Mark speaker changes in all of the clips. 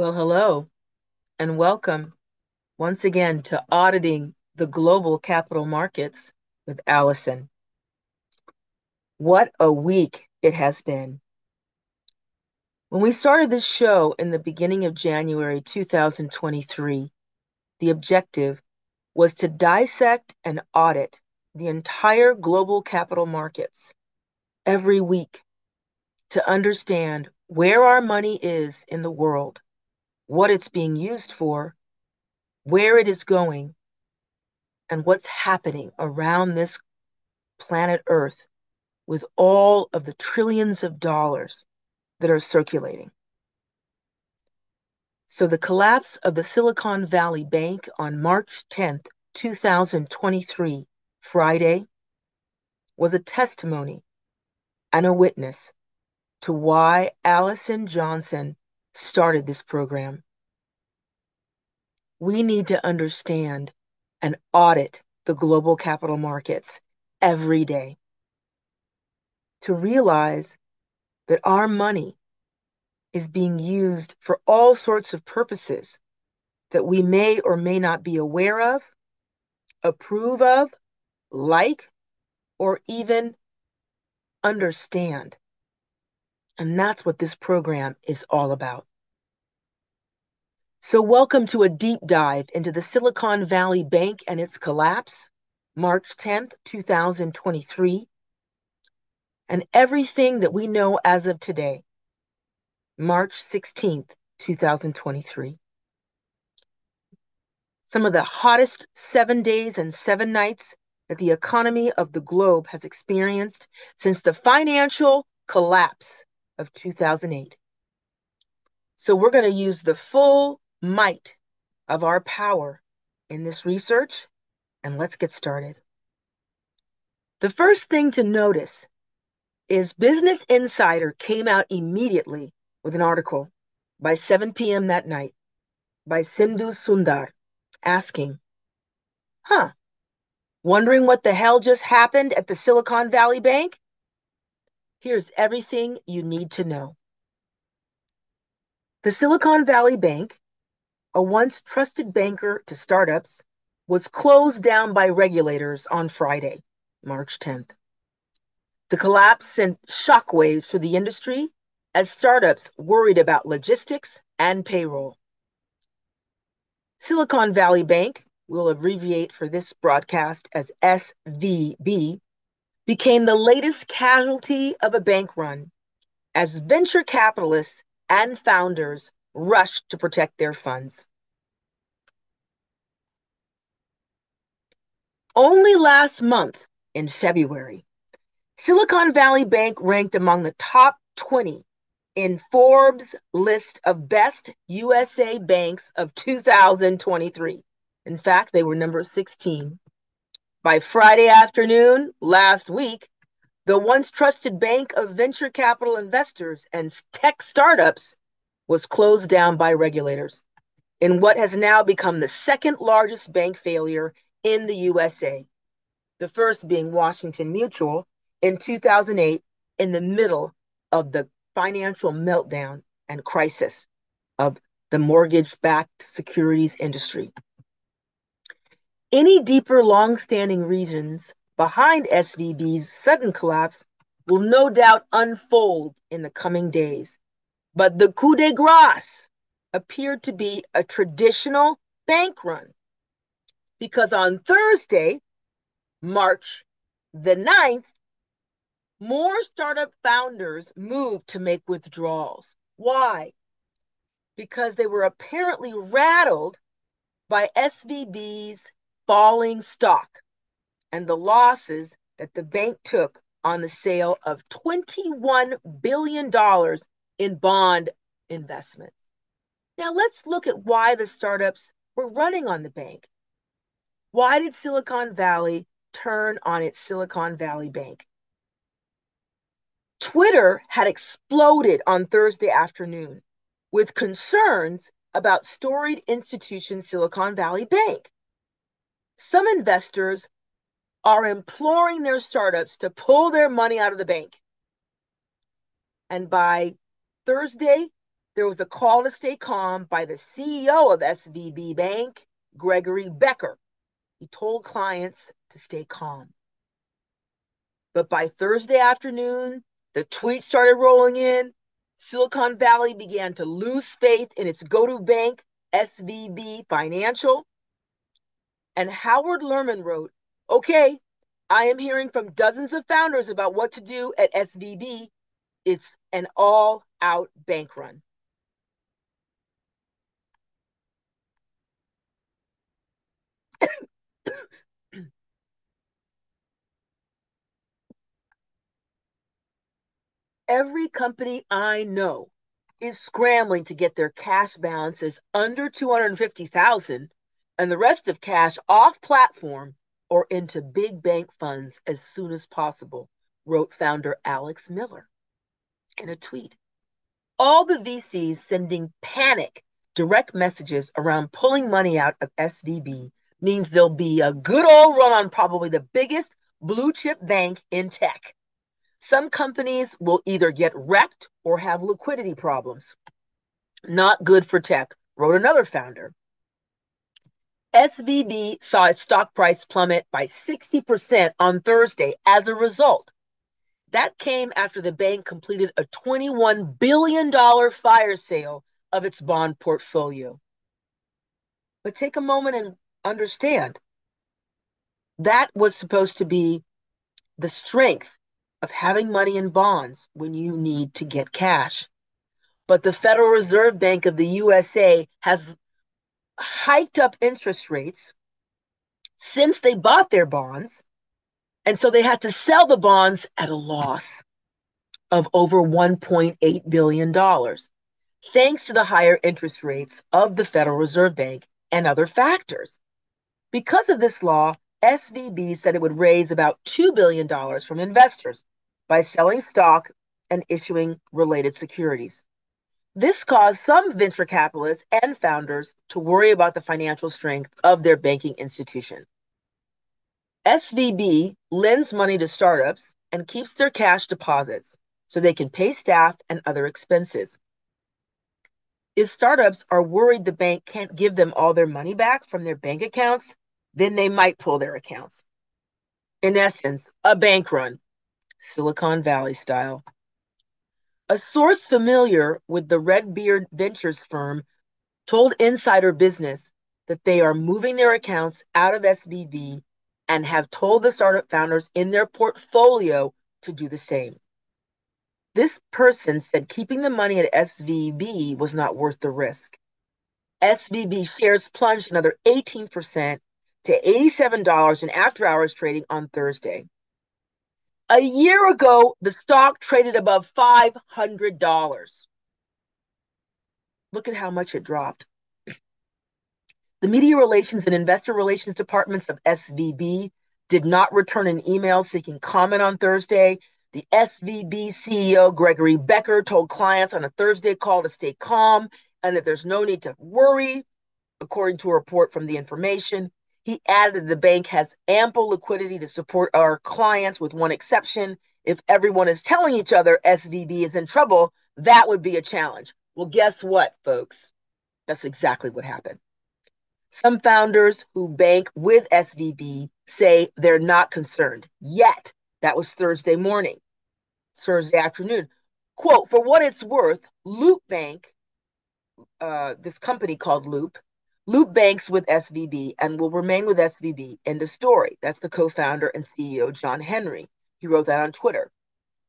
Speaker 1: Well, hello and welcome once again to Auditing the Global Capital Markets with Allison. What a week it has been. When we started this show in the beginning of January 2023, the objective was to dissect and audit the entire global capital markets every week to understand where our money is in the world what it's being used for, where it is going, and what's happening around this planet Earth with all of the trillions of dollars that are circulating. So, the collapse of the Silicon Valley Bank on March 10th, 2023, Friday, was a testimony and a witness to why Allison Johnson started this program. We need to understand and audit the global capital markets every day to realize that our money is being used for all sorts of purposes that we may or may not be aware of, approve of, like, or even understand. And that's what this program is all about. So, welcome to a deep dive into the Silicon Valley Bank and its collapse, March 10th, 2023, and everything that we know as of today, March 16th, 2023. Some of the hottest seven days and seven nights that the economy of the globe has experienced since the financial collapse of 2008. So we're going to use the full might of our power in this research, and let's get started. The first thing to notice is Business Insider came out immediately with an article by 7 p.m. that night by Sindhu Sundar asking, Huh, wondering what the hell just happened at the Silicon Valley Bank? Here's everything you need to know. The Silicon Valley Bank, a once trusted banker to startups, was closed down by regulators on Friday, March 10th. The collapse sent shockwaves through the industry as startups worried about logistics and payroll. Silicon Valley Bank, we'll abbreviate for this broadcast as SVB, became the latest casualty of a bank run as venture capitalists and founders rushed to protect their funds. Only last month, in February, Silicon Valley Bank ranked among the top 20 in Forbes' list of best USA banks of 2023. In fact, they were number 16. By Friday afternoon last week, the once trusted bank of venture capital investors and tech startups was closed down by regulators in what has now become the second largest bank failure in the USA. The first being Washington Mutual in 2008, in the middle of the financial meltdown and crisis of the mortgage backed securities industry. Any deeper, long standing reasons behind SVB's sudden collapse will no doubt unfold in the coming days. But the coup de grace appeared to be a traditional bank run because on Thursday, March the 9th, more startup founders moved to make withdrawals. Why? Because they were apparently rattled by SVB's falling stock and the losses that the bank took on the sale of $21 billion in bond investments. Now, let's look at why the startups were running on the bank. Why did Silicon Valley turn on its Silicon Valley Bank? Twitter had exploded on Thursday afternoon with concerns about storied institution Silicon Valley Bank. Some investors are imploring their startups to pull their money out of the bank. And by Thursday, there was a call to stay calm by the CEO of SVB Bank, Gregory Becker. He told clients to stay calm. But by Thursday afternoon, the tweets started rolling in. Silicon Valley began to lose faith in its go to bank, SVB Financial. And Howard Lerman wrote, Okay, I am hearing from dozens of founders about what to do at SVB. It's an all out bank run. Every company I know is scrambling to get their cash balances under 250,000 and the rest of cash off platform or into big bank funds as soon as possible, wrote founder Alex Miller in a tweet. All the VCs sending panic direct messages around pulling money out of SVB means there'll be a good old run on probably the biggest blue chip bank in tech. Some companies will either get wrecked or have liquidity problems. Not good for tech, wrote another founder. SVB saw its stock price plummet by 60% on Thursday as a result. That came after the bank completed a $21 billion fire sale of its bond portfolio. But take a moment and understand that was supposed to be the strength of having money in bonds when you need to get cash. But the Federal Reserve Bank of the USA has hiked up interest rates since they bought their bonds. And so they had to sell the bonds at a loss of over $1.8 billion, thanks to the higher interest rates of the Federal Reserve Bank and other factors. Because of this law, SVB said it would raise about $2 billion from investors by selling stock and issuing related securities. This caused some venture capitalists and founders to worry about the financial strength of their banking institution. SVB lends money to startups and keeps their cash deposits so they can pay staff and other expenses. If startups are worried the bank can't give them all their money back from their bank accounts, then they might pull their accounts. In essence, a bank run, Silicon Valley style. A source familiar with the Redbeard Ventures firm told Insider Business that they are moving their accounts out of SVB and have told the startup founders in their portfolio to do the same. This person said keeping the money at SVB was not worth the risk. SVB shares plunged another 18% to $87 in after hours trading on Thursday. A year ago, the stock traded above $500. Look at how much it dropped. The media relations and investor relations departments of SVB did not return an email seeking comment on Thursday. The SVB CEO, Gregory Becker, told clients on a Thursday call to stay calm and that there's no need to worry, according to a report from the information. He added the bank has ample liquidity to support our clients, with one exception. If everyone is telling each other SVB is in trouble, that would be a challenge. Well, guess what, folks? That's exactly what happened. Some founders who bank with SVB say they're not concerned yet. That was Thursday morning, Thursday afternoon. Quote, for what it's worth, Loop Bank, uh, this company called Loop, Loop banks with SVB and will remain with SVB. End of story. That's the co founder and CEO, John Henry. He wrote that on Twitter.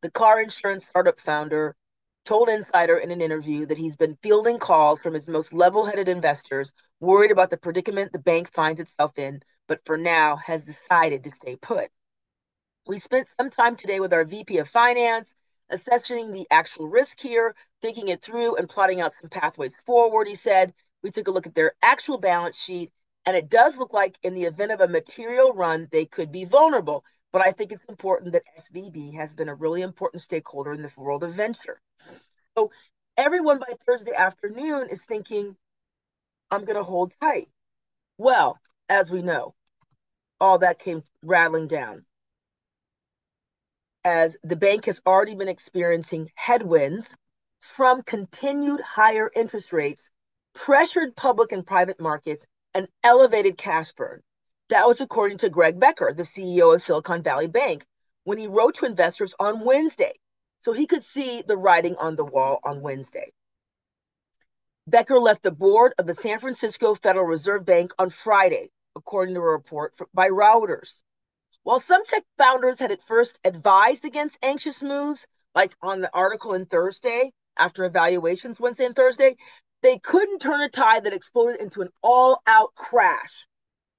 Speaker 1: The car insurance startup founder told Insider in an interview that he's been fielding calls from his most level headed investors worried about the predicament the bank finds itself in, but for now has decided to stay put. We spent some time today with our VP of Finance, assessing the actual risk here, thinking it through, and plotting out some pathways forward, he said. We took a look at their actual balance sheet, and it does look like in the event of a material run, they could be vulnerable. But I think it's important that SVB has been a really important stakeholder in this world of venture. So everyone by Thursday afternoon is thinking, I'm going to hold tight. Well, as we know, all that came rattling down. As the bank has already been experiencing headwinds from continued higher interest rates, pressured public and private markets, and elevated cash burn. That was according to Greg Becker, the CEO of Silicon Valley Bank, when he wrote to investors on Wednesday. So he could see the writing on the wall on Wednesday. Becker left the board of the San Francisco Federal Reserve Bank on Friday, according to a report by Reuters. While some tech founders had at first advised against anxious moves, like on the article in Thursday after evaluations Wednesday and Thursday, they couldn't turn a tide that exploded into an all out crash.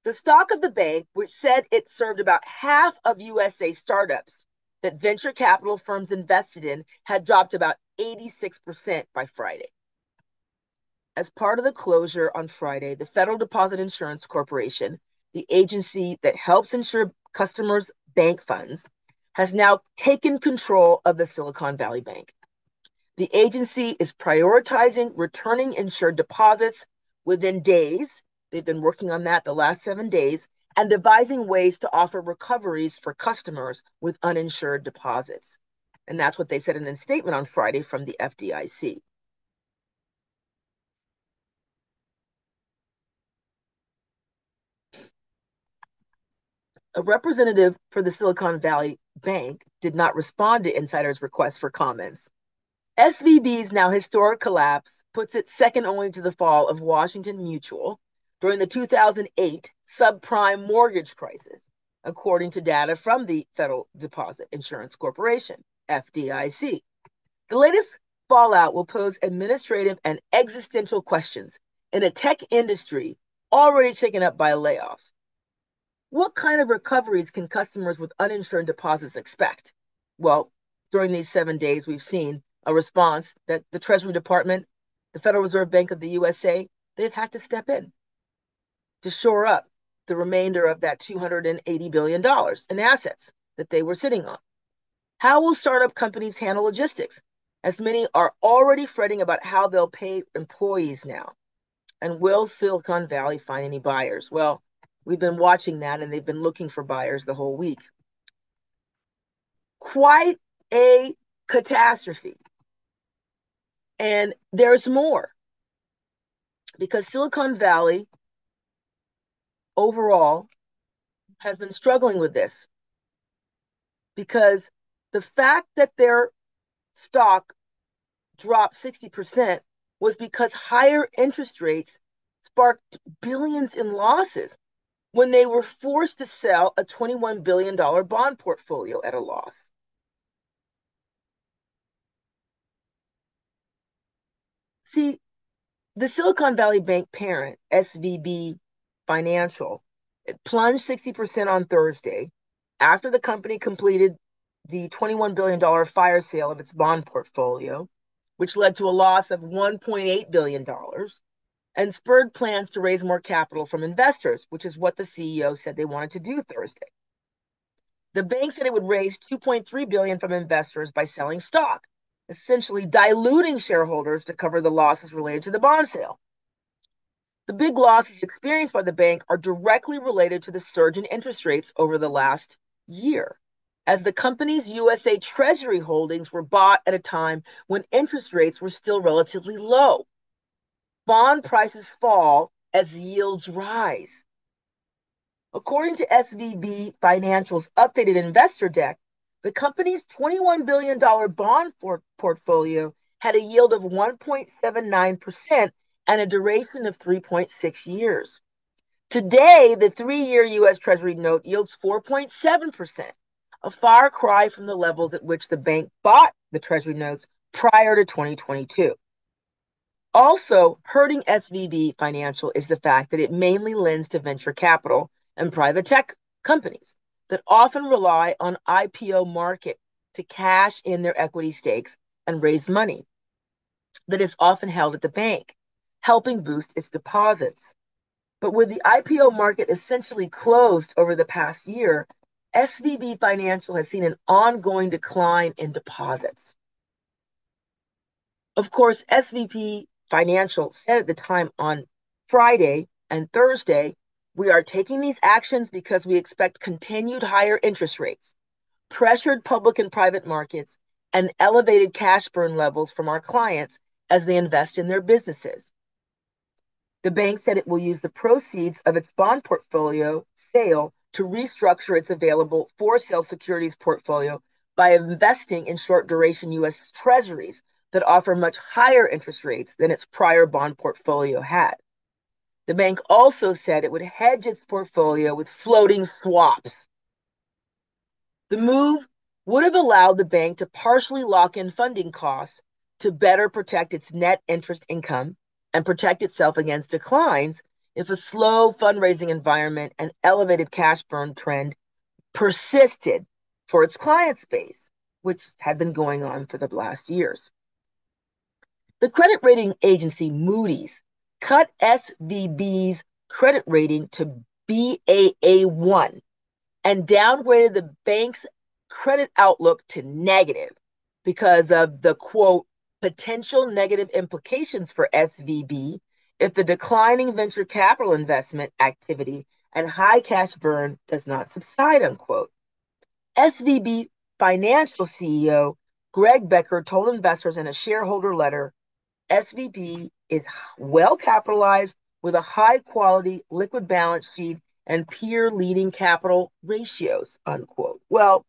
Speaker 1: The stock of the bank, which said it served about half of USA startups that venture capital firms invested in, had dropped about 86% by Friday. As part of the closure on Friday, the Federal Deposit Insurance Corporation, the agency that helps insure customers' bank funds, has now taken control of the Silicon Valley Bank. The agency is prioritizing returning insured deposits within days. They've been working on that the last seven days and devising ways to offer recoveries for customers with uninsured deposits. And that's what they said in a statement on Friday from the FDIC. A representative for the Silicon Valley Bank did not respond to insiders' requests for comments. SVB's now historic collapse puts it second only to the fall of Washington Mutual during the 2008 subprime mortgage crisis, according to data from the Federal Deposit Insurance Corporation, FDIC. The latest fallout will pose administrative and existential questions in a tech industry already taken up by layoffs. What kind of recoveries can customers with uninsured deposits expect? Well, during these seven days, we've seen a response that the Treasury Department, the Federal Reserve Bank of the USA, they've had to step in to shore up the remainder of that $280 billion in assets that they were sitting on. How will startup companies handle logistics? As many are already fretting about how they'll pay employees now. And will Silicon Valley find any buyers? Well, We've been watching that and they've been looking for buyers the whole week. Quite a catastrophe. And there's more because Silicon Valley overall has been struggling with this because the fact that their stock dropped 60% was because higher interest rates sparked billions in losses when they were forced to sell a $21 billion bond portfolio at a loss. See, the Silicon Valley Bank parent, SVB Financial, it plunged 60% on Thursday after the company completed the $21 billion fire sale of its bond portfolio, which led to a loss of $1.8 billion and spurred plans to raise more capital from investors, which is what the CEO said they wanted to do Thursday. The bank said it would raise 2.3 billion from investors by selling stock, essentially diluting shareholders to cover the losses related to the bond sale. The big losses experienced by the bank are directly related to the surge in interest rates over the last year, as the company's USA Treasury holdings were bought at a time when interest rates were still relatively low bond prices fall as yields rise. According to SVB Financial's updated investor deck, the company's $21 billion bond portfolio had a yield of 1.79% and a duration of 3.6 years. Today, the three year U.S. Treasury note yields 4.7%, a far cry from the levels at which the bank bought the Treasury notes prior to 2022. Also, hurting SVB Financial is the fact that it mainly lends to venture capital and private tech companies that often rely on IPO market to cash in their equity stakes and raise money that is often held at the bank, helping boost its deposits. But with the IPO market essentially closed over the past year, SVB Financial has seen an ongoing decline in deposits. Of course, SVB Financial said at the time on Friday and Thursday, we are taking these actions because we expect continued higher interest rates, pressured public and private markets, and elevated cash burn levels from our clients as they invest in their businesses. The bank said it will use the proceeds of its bond portfolio sale to restructure its available for sale securities portfolio by investing in short duration U.S. Treasuries that offer much higher interest rates than its prior bond portfolio had. The bank also said it would hedge its portfolio with floating swaps. The move would have allowed the bank to partially lock in funding costs to better protect its net interest income and protect itself against declines if a slow fundraising environment and elevated cash burn trend persisted for its client base, which had been going on for the last years. The credit rating agency Moody's cut SVB's credit rating to Baa1 and downgraded the bank's credit outlook to negative because of the quote potential negative implications for SVB if the declining venture capital investment activity and high cash burn does not subside unquote. SVB financial CEO Greg Becker told investors in a shareholder letter SVB is well capitalized with a high quality liquid balance sheet and peer leading capital ratios, unquote. Well,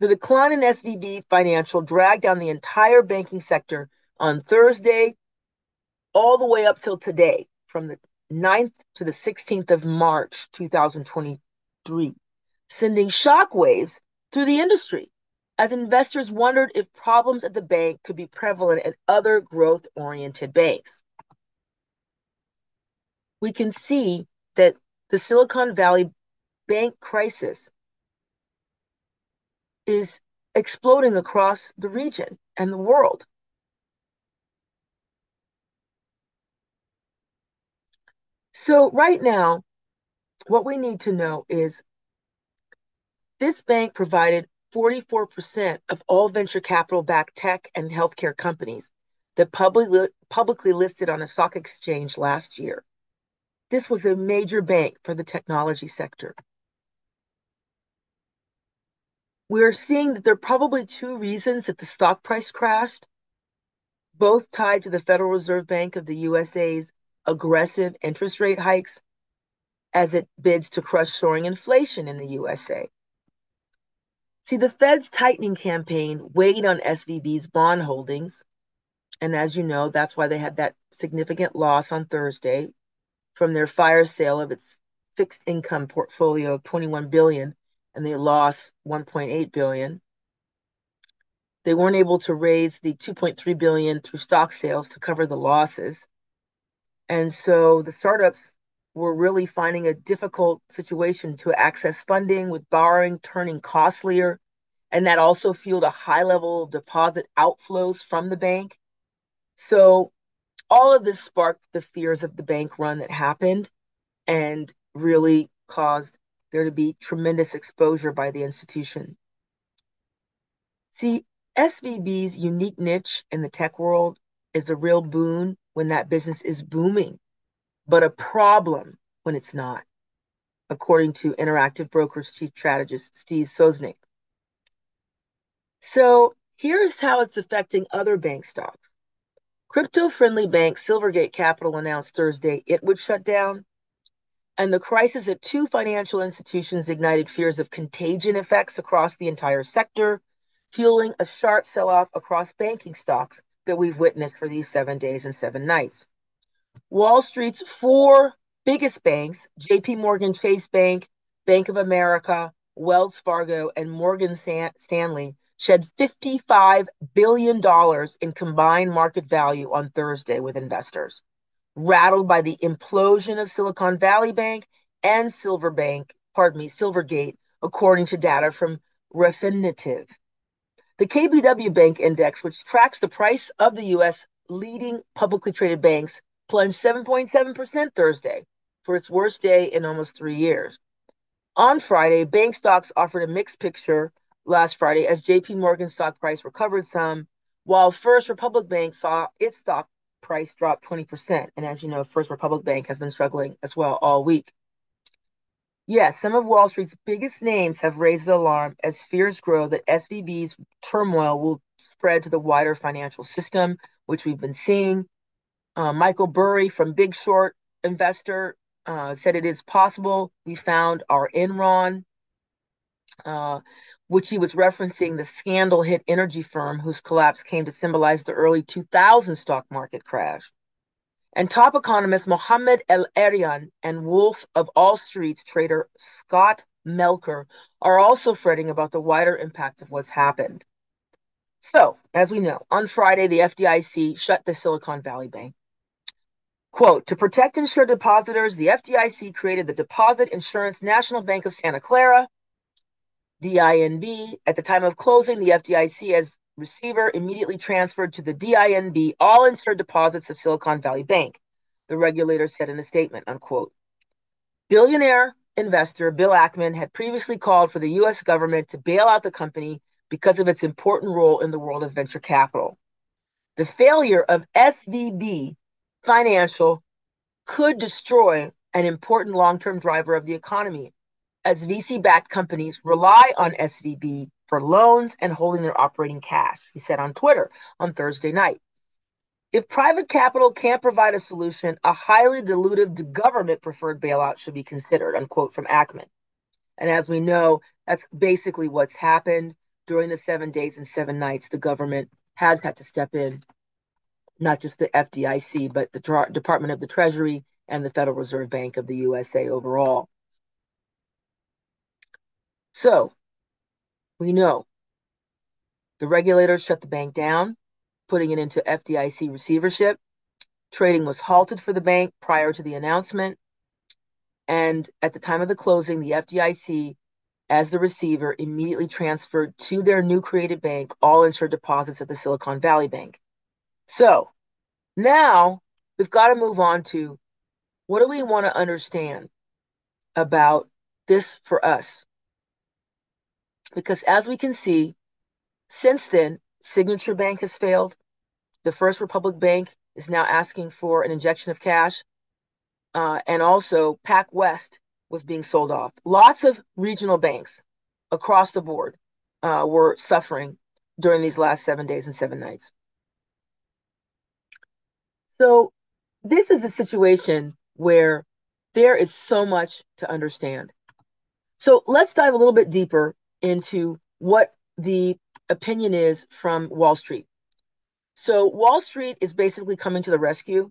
Speaker 1: the decline in SVB financial dragged down the entire banking sector on Thursday, all the way up till today, from the 9th to the 16th of March 2023, sending shockwaves through the industry as investors wondered if problems at the bank could be prevalent at other growth oriented banks. We can see that the Silicon Valley bank crisis is exploding across the region and the world. So, right now, what we need to know is this bank provided 44% of all venture capital backed tech and healthcare companies that publicly, publicly listed on a stock exchange last year. This was a major bank for the technology sector. We're seeing that there are probably two reasons that the stock price crashed, both tied to the Federal Reserve Bank of the USA's aggressive interest rate hikes as it bids to crush soaring inflation in the USA. See, the Fed's tightening campaign weighed on SVB's bond holdings. And as you know, that's why they had that significant loss on Thursday from their fire sale of its fixed income portfolio of 21 billion and they lost 1.8 billion. They weren't able to raise the 2.3 billion through stock sales to cover the losses. And so the startups were really finding a difficult situation to access funding with borrowing turning costlier. And that also fueled a high level of deposit outflows from the bank. So all of this sparked the fears of the bank run that happened and really caused there to be tremendous exposure by the institution. See, SVB's unique niche in the tech world is a real boon when that business is booming but a problem when it's not, according to Interactive Brokers chief strategist Steve Sosnick. So here's how it's affecting other bank stocks. Crypto friendly bank Silvergate Capital announced Thursday it would shut down. And the crisis at two financial institutions ignited fears of contagion effects across the entire sector, fueling a sharp sell off across banking stocks that we've witnessed for these seven days and seven nights. Wall Street's four biggest banks, JP Morgan Chase Bank, Bank of America, Wells Fargo, and Morgan Stanley, shed $55 billion in combined market value on Thursday with investors, rattled by the implosion of Silicon Valley Bank and Silver Bank, pardon me, Silvergate, according to data from Refinitiv. The KBW Bank Index, which tracks the price of the U.S. leading publicly traded banks, plunged 7.7% Thursday for its worst day in almost three years. On Friday, bank stocks offered a mixed picture last Friday as JP Morgan stock price recovered some, while First Republic Bank saw its stock price dropped 20%. And as you know, First Republic Bank has been struggling as well all week. Yes, some of Wall Street's biggest names have raised the alarm as fears grow that SVB's turmoil will spread to the wider financial system, which we've been seeing. Uh, Michael Burry from Big Short Investor uh, said it is possible we found our Enron, uh, which he was referencing the scandal hit energy firm whose collapse came to symbolize the early 2000 stock market crash. And top economist Mohamed El-Erian and Wolf of All Streets trader Scott Melker are also fretting about the wider impact of what's happened. So, as we know, on Friday, the FDIC shut the Silicon Valley Bank. Quote, to protect insured depositors, the FDIC created the Deposit Insurance National Bank of Santa Clara, DINB. At the time of closing, the FDIC as receiver immediately transferred to the DINB all insured deposits of Silicon Valley Bank, the regulator said in a statement, unquote. Billionaire investor Bill Ackman had previously called for the U.S. government to bail out the company because of its important role in the world of venture capital. The failure of SVB Financial could destroy an important long term driver of the economy, as VC backed companies rely on SVB for loans and holding their operating cash, he said on Twitter on Thursday night. If private capital can't provide a solution, a highly dilutive government preferred bailout should be considered, unquote, from Ackman. And as we know, that's basically what's happened during the seven days and seven nights. The government has had to step in, not just the FDIC, but the Department of the Treasury and the Federal Reserve Bank of the USA overall. So we know the regulators shut the bank down putting it into FDIC receivership. Trading was halted for the bank prior to the announcement. And at the time of the closing, the FDIC, as the receiver, immediately transferred to their new created bank all insured deposits at the Silicon Valley Bank. So now we've got to move on to what do we want to understand about this for us? Because as we can see, since then, Signature Bank has failed. The First Republic Bank is now asking for an injection of cash. Uh, and also, PacWest was being sold off. Lots of regional banks across the board uh, were suffering during these last seven days and seven nights. So, this is a situation where there is so much to understand. So, let's dive a little bit deeper into what the opinion is from Wall Street. So, Wall Street is basically coming to the rescue.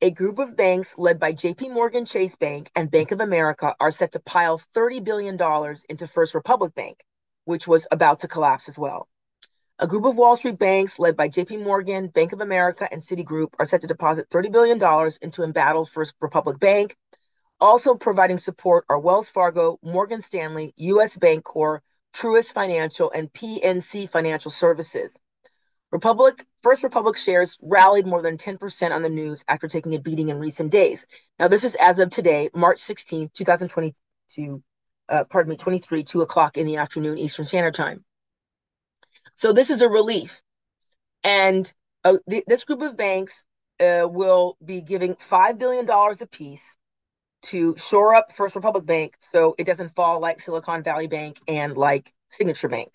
Speaker 1: A group of banks led by JP Morgan Chase Bank and Bank of America are set to pile $30 billion into First Republic Bank, which was about to collapse as well. A group of Wall Street banks led by JP Morgan, Bank of America, and Citigroup are set to deposit $30 billion into embattled First Republic Bank. Also providing support are Wells Fargo, Morgan Stanley, US Bancorp, Truist Financial, and PNC Financial Services. Republic First Republic shares rallied more than 10% on the news after taking a beating in recent days. Now, this is as of today, March 16, 2022, uh, pardon me, 23, 2 o'clock in the afternoon Eastern Standard Time. So this is a relief. And uh, th- this group of banks uh, will be giving $5 billion apiece to shore up First Republic Bank so it doesn't fall like Silicon Valley Bank and like Signature Bank.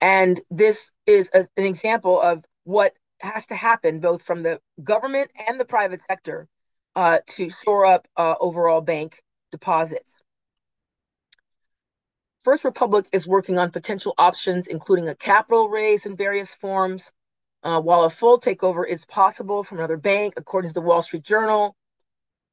Speaker 1: And this is a, an example of what has to happen both from the government and the private sector uh, to shore up uh, overall bank deposits. First Republic is working on potential options, including a capital raise in various forms, uh, while a full takeover is possible from another bank, according to the Wall Street Journal,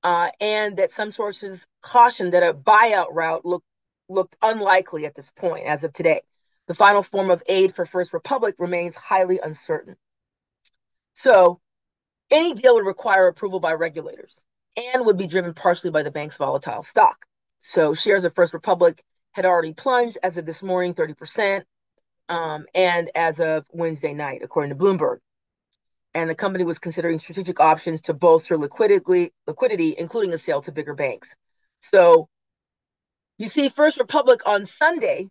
Speaker 1: uh, and that some sources caution that a buyout route look, looked unlikely at this point as of today. The final form of aid for First Republic remains highly uncertain. So, any deal would require approval by regulators and would be driven partially by the bank's volatile stock. So, shares of First Republic had already plunged as of this morning 30%, um, and as of Wednesday night, according to Bloomberg. And the company was considering strategic options to bolster liquidity, liquidity, including a sale to bigger banks. So, you see, First Republic on Sunday,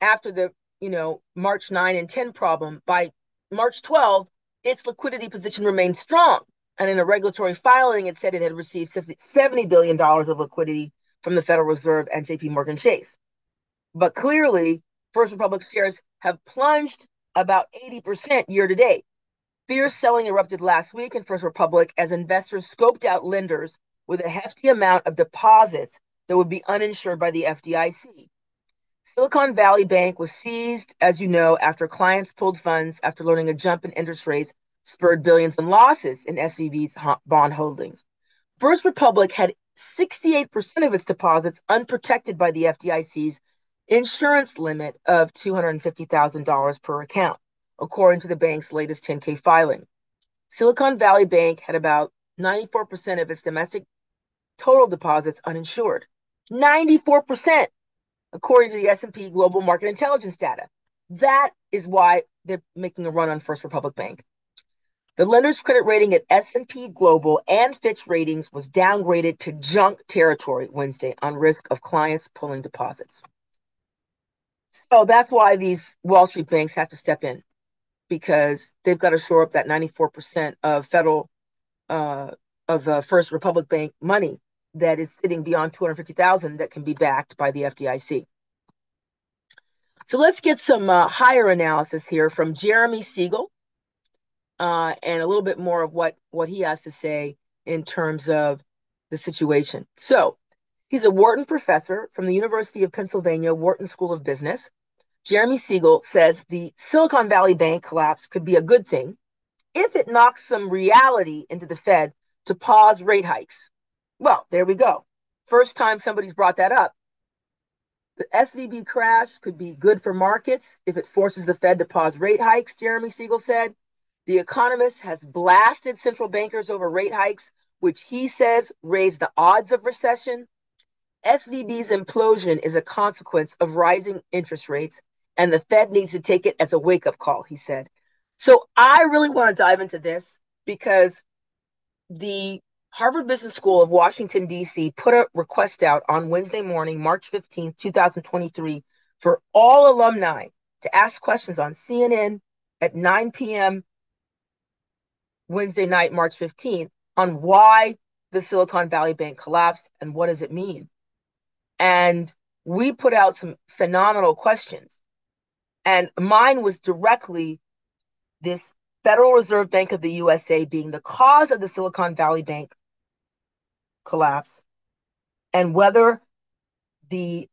Speaker 1: after the you know, March 9 and 10 problem, by March 12, its liquidity position remained strong. And in a regulatory filing, it said it had received $70 billion of liquidity from the Federal Reserve and JP Morgan Chase. But clearly, First Republic shares have plunged about 80% year to date. Fierce selling erupted last week in First Republic as investors scoped out lenders with a hefty amount of deposits that would be uninsured by the FDIC. Silicon Valley Bank was seized, as you know, after clients pulled funds after learning a jump in interest rates spurred billions in losses in SVB's bond holdings. First Republic had 68% of its deposits unprotected by the FDIC's insurance limit of $250,000 per account, according to the bank's latest 10K filing. Silicon Valley Bank had about 94% of its domestic total deposits uninsured. 94%, according to the S&P Global Market Intelligence data. That is why they're making a run on First Republic Bank. The lender's credit rating at S&P Global and Fitch Ratings was downgraded to junk territory Wednesday on risk of clients pulling deposits. So that's why these Wall Street banks have to step in because they've got to shore up that 94% of federal uh, of uh, First Republic Bank money that is sitting beyond 250,000 that can be backed by the FDIC. So let's get some uh, higher analysis here from Jeremy Siegel uh, and a little bit more of what, what he has to say in terms of the situation. So he's a Wharton professor from the University of Pennsylvania Wharton School of Business. Jeremy Siegel says the Silicon Valley Bank collapse could be a good thing if it knocks some reality into the Fed to pause rate hikes. Well, there we go. First time somebody's brought that up. The SVB crash could be good for markets if it forces the Fed to pause rate hikes, Jeremy Siegel said. The Economist has blasted central bankers over rate hikes, which he says raise the odds of recession. SVB's implosion is a consequence of rising interest rates and the Fed needs to take it as a wake up call, he said. So I really want to dive into this because the Harvard Business School of Washington, D.C. put a request out on Wednesday morning, March 15, 2023, for all alumni to ask questions on CNN at 9 p.m. Wednesday night, March 15th, on why the Silicon Valley Bank collapsed and what does it mean. And we put out some phenomenal questions. And mine was directly this Federal Reserve Bank of the USA being the cause of the Silicon Valley Bank collapse and whether the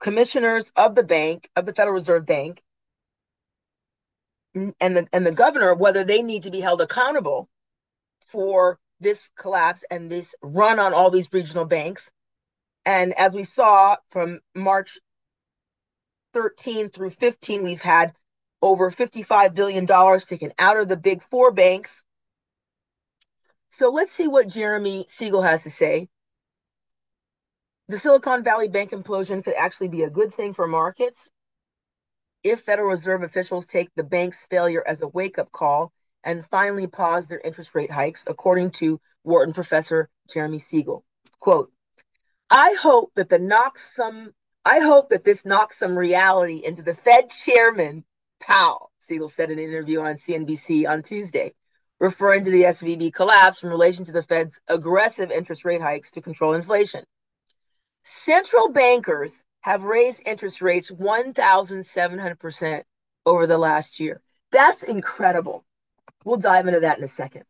Speaker 1: commissioners of the bank, of the Federal Reserve Bank, and the and the governor, whether they need to be held accountable for this collapse and this run on all these regional banks. And as we saw from March 13 through 15, we've had over $55 billion taken out of the big four banks. So let's see what Jeremy Siegel has to say. The Silicon Valley Bank implosion could actually be a good thing for markets if Federal Reserve officials take the bank's failure as a wake up call and finally pause their interest rate hikes, according to Wharton professor Jeremy Siegel. Quote, I hope that the some I hope that this knocks some reality into the Fed chairman, Powell, Siegel said in an interview on CNBC on Tuesday, referring to the SVB collapse in relation to the Fed's aggressive interest rate hikes to control inflation. Central bankers have raised interest rates 1,700% over the last year. That's incredible. We'll dive into that in a second.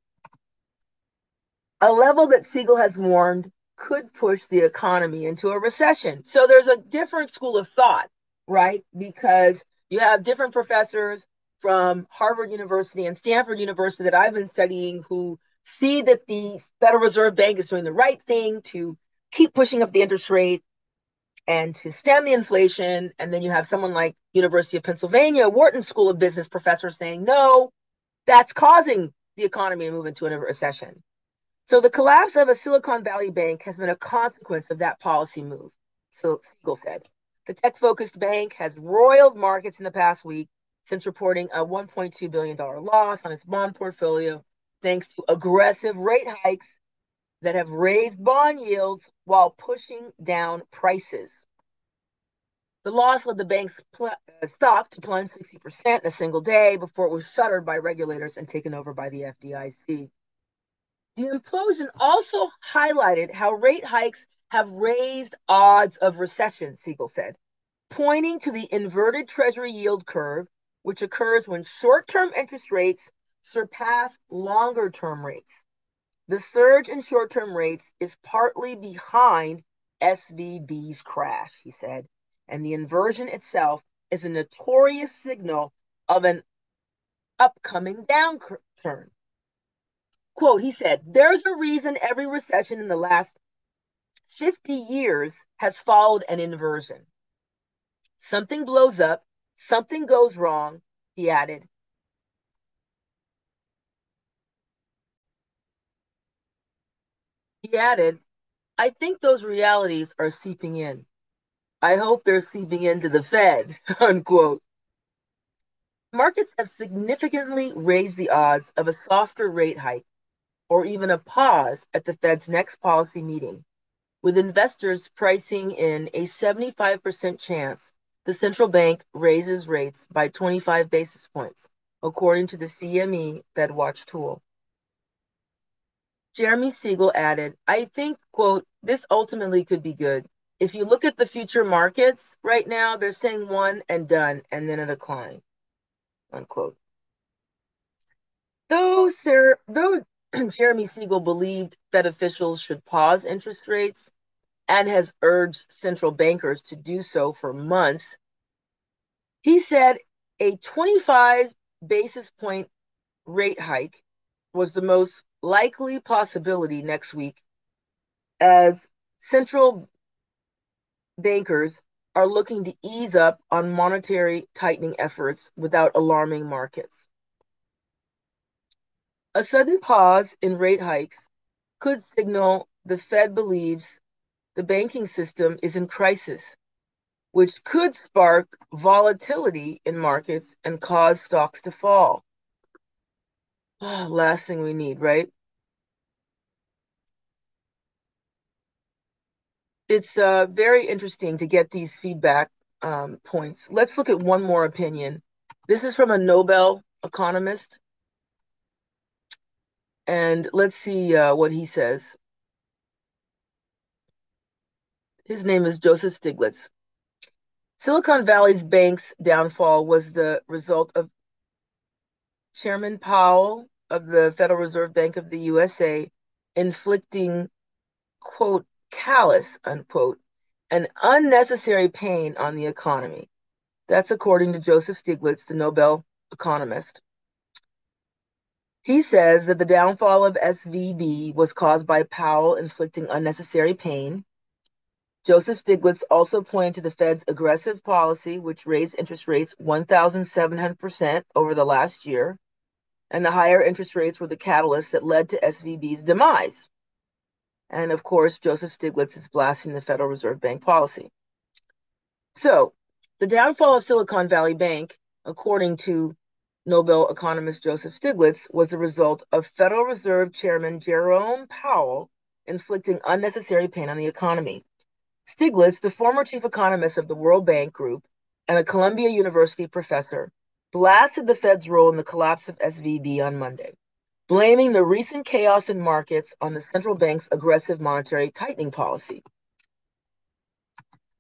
Speaker 1: A level that Siegel has warned could push the economy into a recession. So there's a different school of thought, right? Because you have different professors from Harvard University and Stanford University that I've been studying who see that the Federal Reserve Bank is doing the right thing to keep pushing up the interest rate and to stem the inflation. And then you have someone like University of Pennsylvania, Wharton School of Business professor saying, no, that's causing the economy to move into a recession. So the collapse of a Silicon Valley bank has been a consequence of that policy move, so Siegel said. The tech-focused bank has roiled markets in the past week since reporting a $1.2 billion loss on its bond portfolio, thanks to aggressive rate hikes that have raised bond yields while pushing down prices. The loss led the bank's pl- uh, stock to plunge 60% in a single day before it was shuttered by regulators and taken over by the FDIC. The implosion also highlighted how rate hikes have raised odds of recession, Siegel said, pointing to the inverted Treasury yield curve, which occurs when short term interest rates surpass longer term rates. The surge in short term rates is partly behind SVB's crash, he said, and the inversion itself is a notorious signal of an upcoming downturn. Quote, he said, There's a reason every recession in the last 50 years has followed an inversion. Something blows up, something goes wrong, he added. He added, I think those realities are seeping in. I hope they're seeping into the Fed, unquote. Markets have significantly raised the odds of a softer rate hike or even a pause at the Fed's next policy meeting, with investors pricing in a 75% chance the central bank raises rates by 25 basis points, according to the CME FedWatch tool. Jeremy Siegel added, I think, quote, this ultimately could be good. If you look at the future markets right now, they're saying one and done and then a decline, unquote. Though, Sir, though Jeremy Siegel believed Fed officials should pause interest rates and has urged central bankers to do so for months, he said a 25 basis point rate hike was the most likely possibility next week as central bankers are looking to ease up on monetary tightening efforts without alarming markets. A sudden pause in rate hikes could signal the Fed believes the banking system is in crisis, which could spark volatility in markets and cause stocks to fall. Oh, last thing we need, right? It's uh, very interesting to get these feedback um, points. Let's look at one more opinion. This is from a Nobel economist. And let's see uh, what he says. His name is Joseph Stiglitz. Silicon Valley's bank's downfall was the result of Chairman Powell of the Federal Reserve Bank of the USA inflicting, quote, callous, unquote, an unnecessary pain on the economy. That's according to Joseph Stiglitz, the Nobel economist. He says that the downfall of SVB was caused by Powell inflicting unnecessary pain. Joseph Stiglitz also pointed to the Fed's aggressive policy, which raised interest rates 1,700% over the last year and the higher interest rates were the catalyst that led to SVB's demise. And of course, Joseph Stiglitz is blasting the Federal Reserve Bank policy. So, the downfall of Silicon Valley Bank, according to Nobel economist Joseph Stiglitz, was the result of Federal Reserve Chairman Jerome Powell inflicting unnecessary pain on the economy. Stiglitz, the former chief economist of the World Bank Group and a Columbia University professor, blasted the Fed's role in the collapse of SVB on Monday, blaming the recent chaos in markets on the central bank's aggressive monetary tightening policy.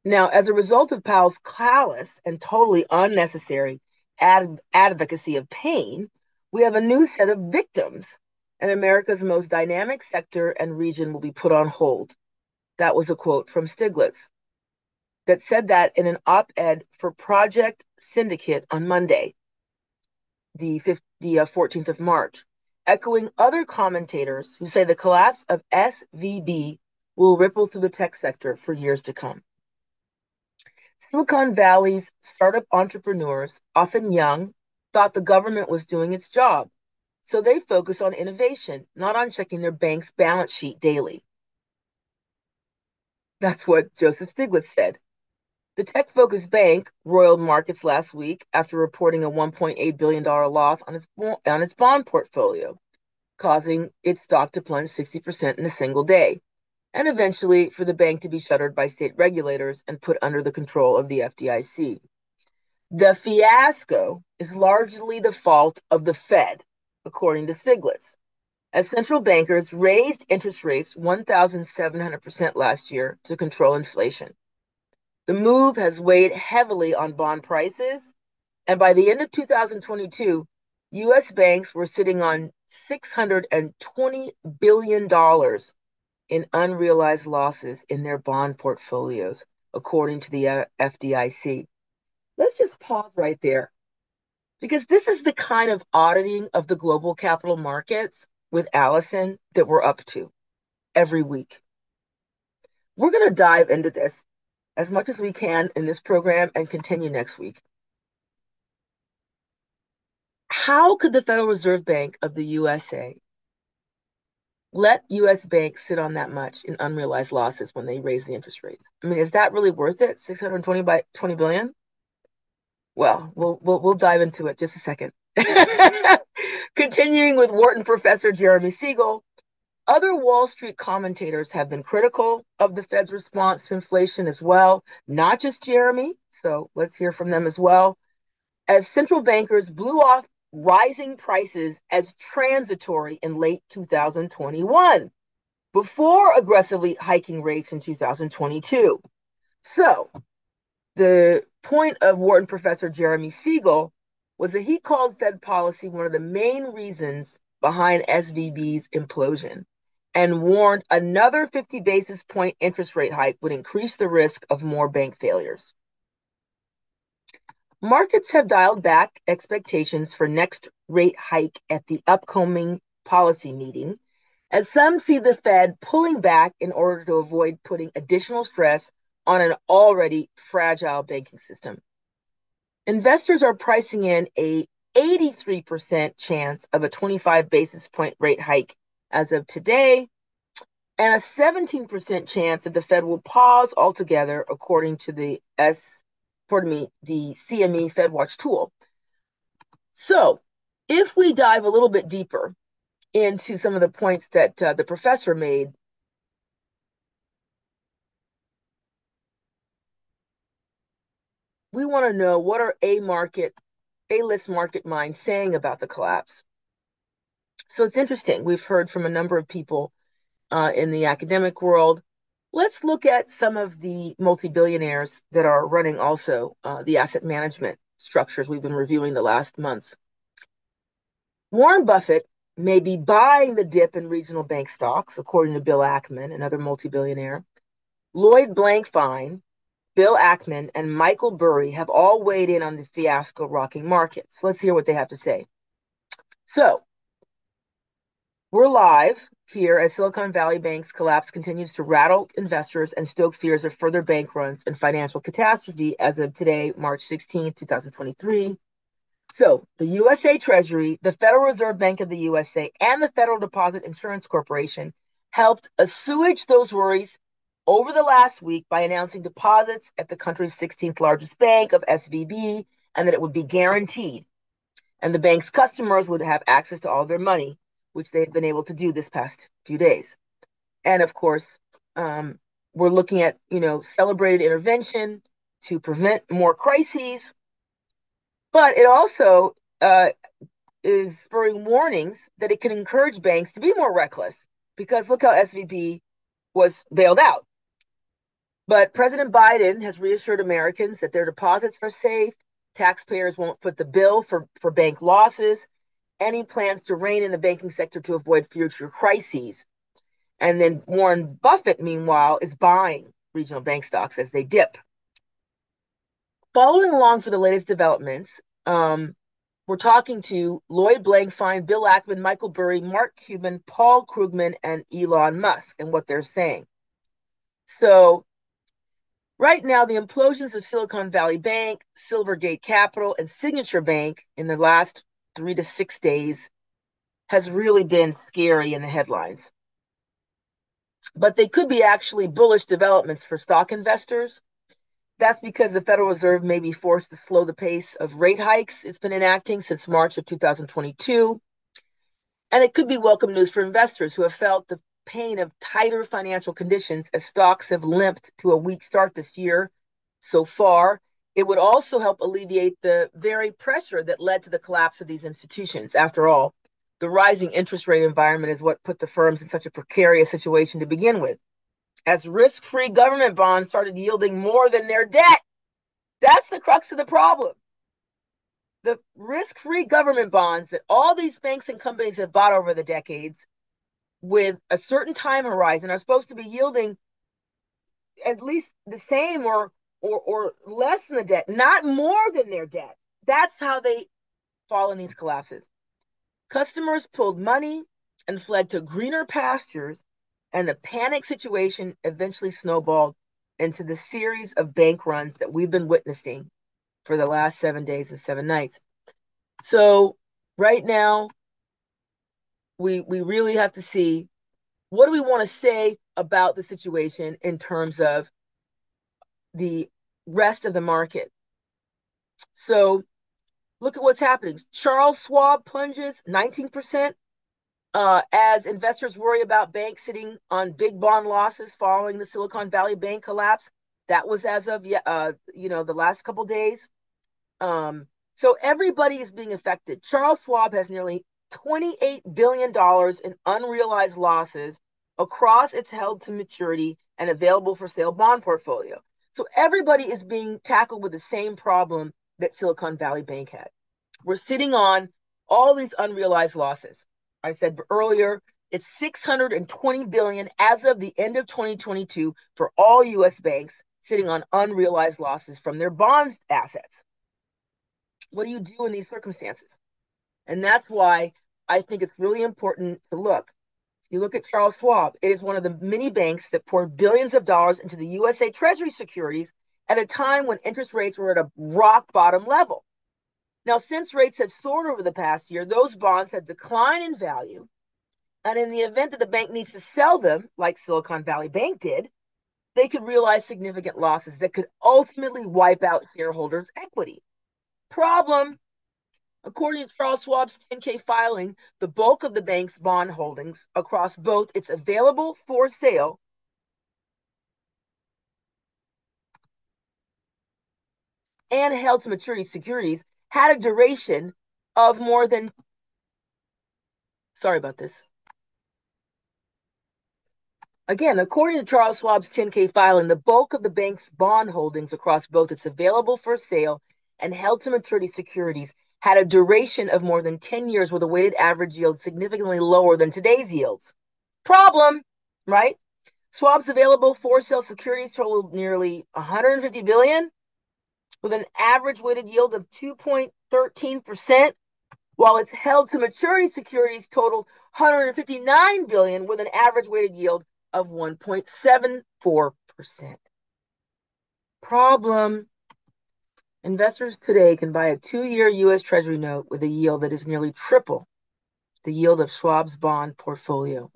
Speaker 1: Now, as a result of Powell's callous and totally unnecessary ad- advocacy of pain, we have a new set of victims, and America's most dynamic sector and region will be put on hold. That was a quote from Stiglitz that said that in an op ed for Project Syndicate on Monday the, 5th, the uh, 14th of March, echoing other commentators who say the collapse of SVB will ripple through the tech sector for years to come. Silicon Valley's startup entrepreneurs, often young, thought the government was doing its job. So they focus on innovation, not on checking their bank's balance sheet daily. That's what Joseph Stiglitz said. The tech focused bank roiled markets last week after reporting a $1.8 billion loss on its, on its bond portfolio, causing its stock to plunge 60% in a single day, and eventually for the bank to be shuttered by state regulators and put under the control of the FDIC. The fiasco is largely the fault of the Fed, according to Stiglitz. as central bankers raised interest rates 1,700% last year to control inflation. The move has weighed heavily on bond prices And by the end of 2022, US banks were sitting on $620 billion in unrealized losses in their bond portfolios, according to the uh, FDIC. Let's just pause right there because this is the kind of auditing of the global capital markets with Allison that we're up to every week. We're going to dive into this as much as we can in this program and continue next week. How could the Federal Reserve Bank of the USA let US banks sit on that much in unrealized losses when they raise the interest rates? I mean, is that really worth it? 620 by 20 billion? Well, we'll we'll, we'll dive into it just a second. Continuing with Wharton professor Jeremy Siegel, other Wall Street commentators have been critical of the Fed's response to inflation as well, not just Jeremy. So let's hear from them as well. As central bankers blew off rising prices as transitory in late 2021 before aggressively hiking rates in 2022. So, the point of Wharton professor Jeremy Siegel was that he called Fed policy one of the main reasons behind SVB's implosion and warned another 50 basis point interest rate hike would increase the risk of more bank failures. Markets have dialed back expectations for next rate hike at the upcoming policy meeting, as some see the Fed pulling back in order to avoid putting additional stress on an already fragile banking system. Investors are pricing in a 83% chance of a 25 basis point rate hike as of today, and a 17% chance that the Fed will pause altogether, according to the S pardon me, the CME FedWatch tool. So, if we dive a little bit deeper into some of the points that uh, the professor made, we want to know what are A market, A list market minds saying about the collapse. So it's interesting. We've heard from a number of people uh, in the academic world Let's look at some of the multi billionaires that are running also uh, the asset management structures we've been reviewing the last months. Warren Buffett may be buying the dip in regional bank stocks, according to Bill Ackman, another multi billionaire. Lloyd Blankfein, Bill Ackman, and Michael Burry have all weighed in on the fiasco rocking markets. Let's hear what they have to say. So, we're live here as Silicon Valley Bank's collapse continues to rattle investors and stoke fears of further bank runs and financial catastrophe as of today, March 16, 2023. So, the USA Treasury, the Federal Reserve Bank of the USA, and the Federal Deposit Insurance Corporation helped assuage those worries over the last week by announcing deposits at the country's 16th largest bank of SVB and that it would be guaranteed. And the bank's customers would have access to all their money which they've been able to do this past few days. And of course, um, we're looking at you know celebrated intervention to prevent more crises, but it also uh, is spurring warnings that it can encourage banks to be more reckless because look how SVB was bailed out. But President Biden has reassured Americans that their deposits are safe, taxpayers won't foot the bill for, for bank losses, any plans to rein in the banking sector to avoid future crises. And then Warren Buffett, meanwhile, is buying regional bank stocks as they dip. Following along for the latest developments, um, we're talking to Lloyd Blankfein, Bill Ackman, Michael Burry, Mark Cuban, Paul Krugman, and Elon Musk, and what they're saying. So, right now, the implosions of Silicon Valley Bank, Silvergate Capital, and Signature Bank in the last three to six days has really been scary in the headlines. But they could be actually bullish developments for stock investors. That's because the Federal Reserve may be forced to slow the pace of rate hikes it's been enacting since March of 2022. And it could be welcome news for investors who have felt the pain of tighter financial conditions as stocks have limped to a weak start this year so far it would also help alleviate the very pressure that led to the collapse of these institutions. After all, the rising interest rate environment is what put the firms in such a precarious situation to begin with. As risk free government bonds started yielding more than their debt, that's the crux of the problem. the risk-free government bonds that all these banks and companies have bought over the decades with a certain time horizon are supposed to be yielding at least the same or or or less than the debt, not more than their debt. That's how they fall in these collapses. Customers pulled money and fled to greener pastures, and the panic situation eventually snowballed into the series of bank runs that we've been witnessing for the last seven days and seven nights. So right now, we we really have to see what do we want to say about the situation in terms of the rest of the market. So look at what's happening. Charles Schwab plunges 19% uh, as investors worry about banks sitting on big bond losses following the Silicon Valley Bank collapse. That was as of uh, you know the last couple days. Um, so everybody is being affected. Charles Schwab has nearly 28 billion dollars in unrealized losses across its held to maturity and available for sale bond portfolio. So everybody is being tackled with the same problem that Silicon Valley Bank had. We're sitting on all these unrealized losses. I said earlier, it's 620 billion as of the end of 2022 for all US banks sitting on unrealized losses from their bonds assets. What do you do in these circumstances? And that's why I think it's really important to look. You look at Charles Schwab, it is one of the many banks that poured billions of dollars into the USA Treasury securities at a time when interest rates were at a rock bottom level. Now, since rates have soared over the past year, those bonds have declined in value. And in the event that the bank needs to sell them, like Silicon Valley Bank did, they could realize significant losses that could ultimately wipe out shareholders' equity. Problem According to Charles Schwab's 10K filing, the bulk of the bank's bond holdings across both its available for sale and held to maturity securities had a duration of more than sorry about this. Again, according to Charles Schwab's 10K filing, the bulk of the bank's bond holdings across both its available for sale and held to maturity securities had a duration of more than 10 years with a weighted average yield significantly lower than today's yields. Problem, right? Schwab's available for sale securities totaled nearly 150 billion with an average weighted yield of 2.13%, while its held to maturity securities totaled 159 billion with an average weighted yield of 1.74%. Problem Investors today can buy a two year U.S. Treasury note with a yield that is nearly triple the yield of Schwab's bond portfolio.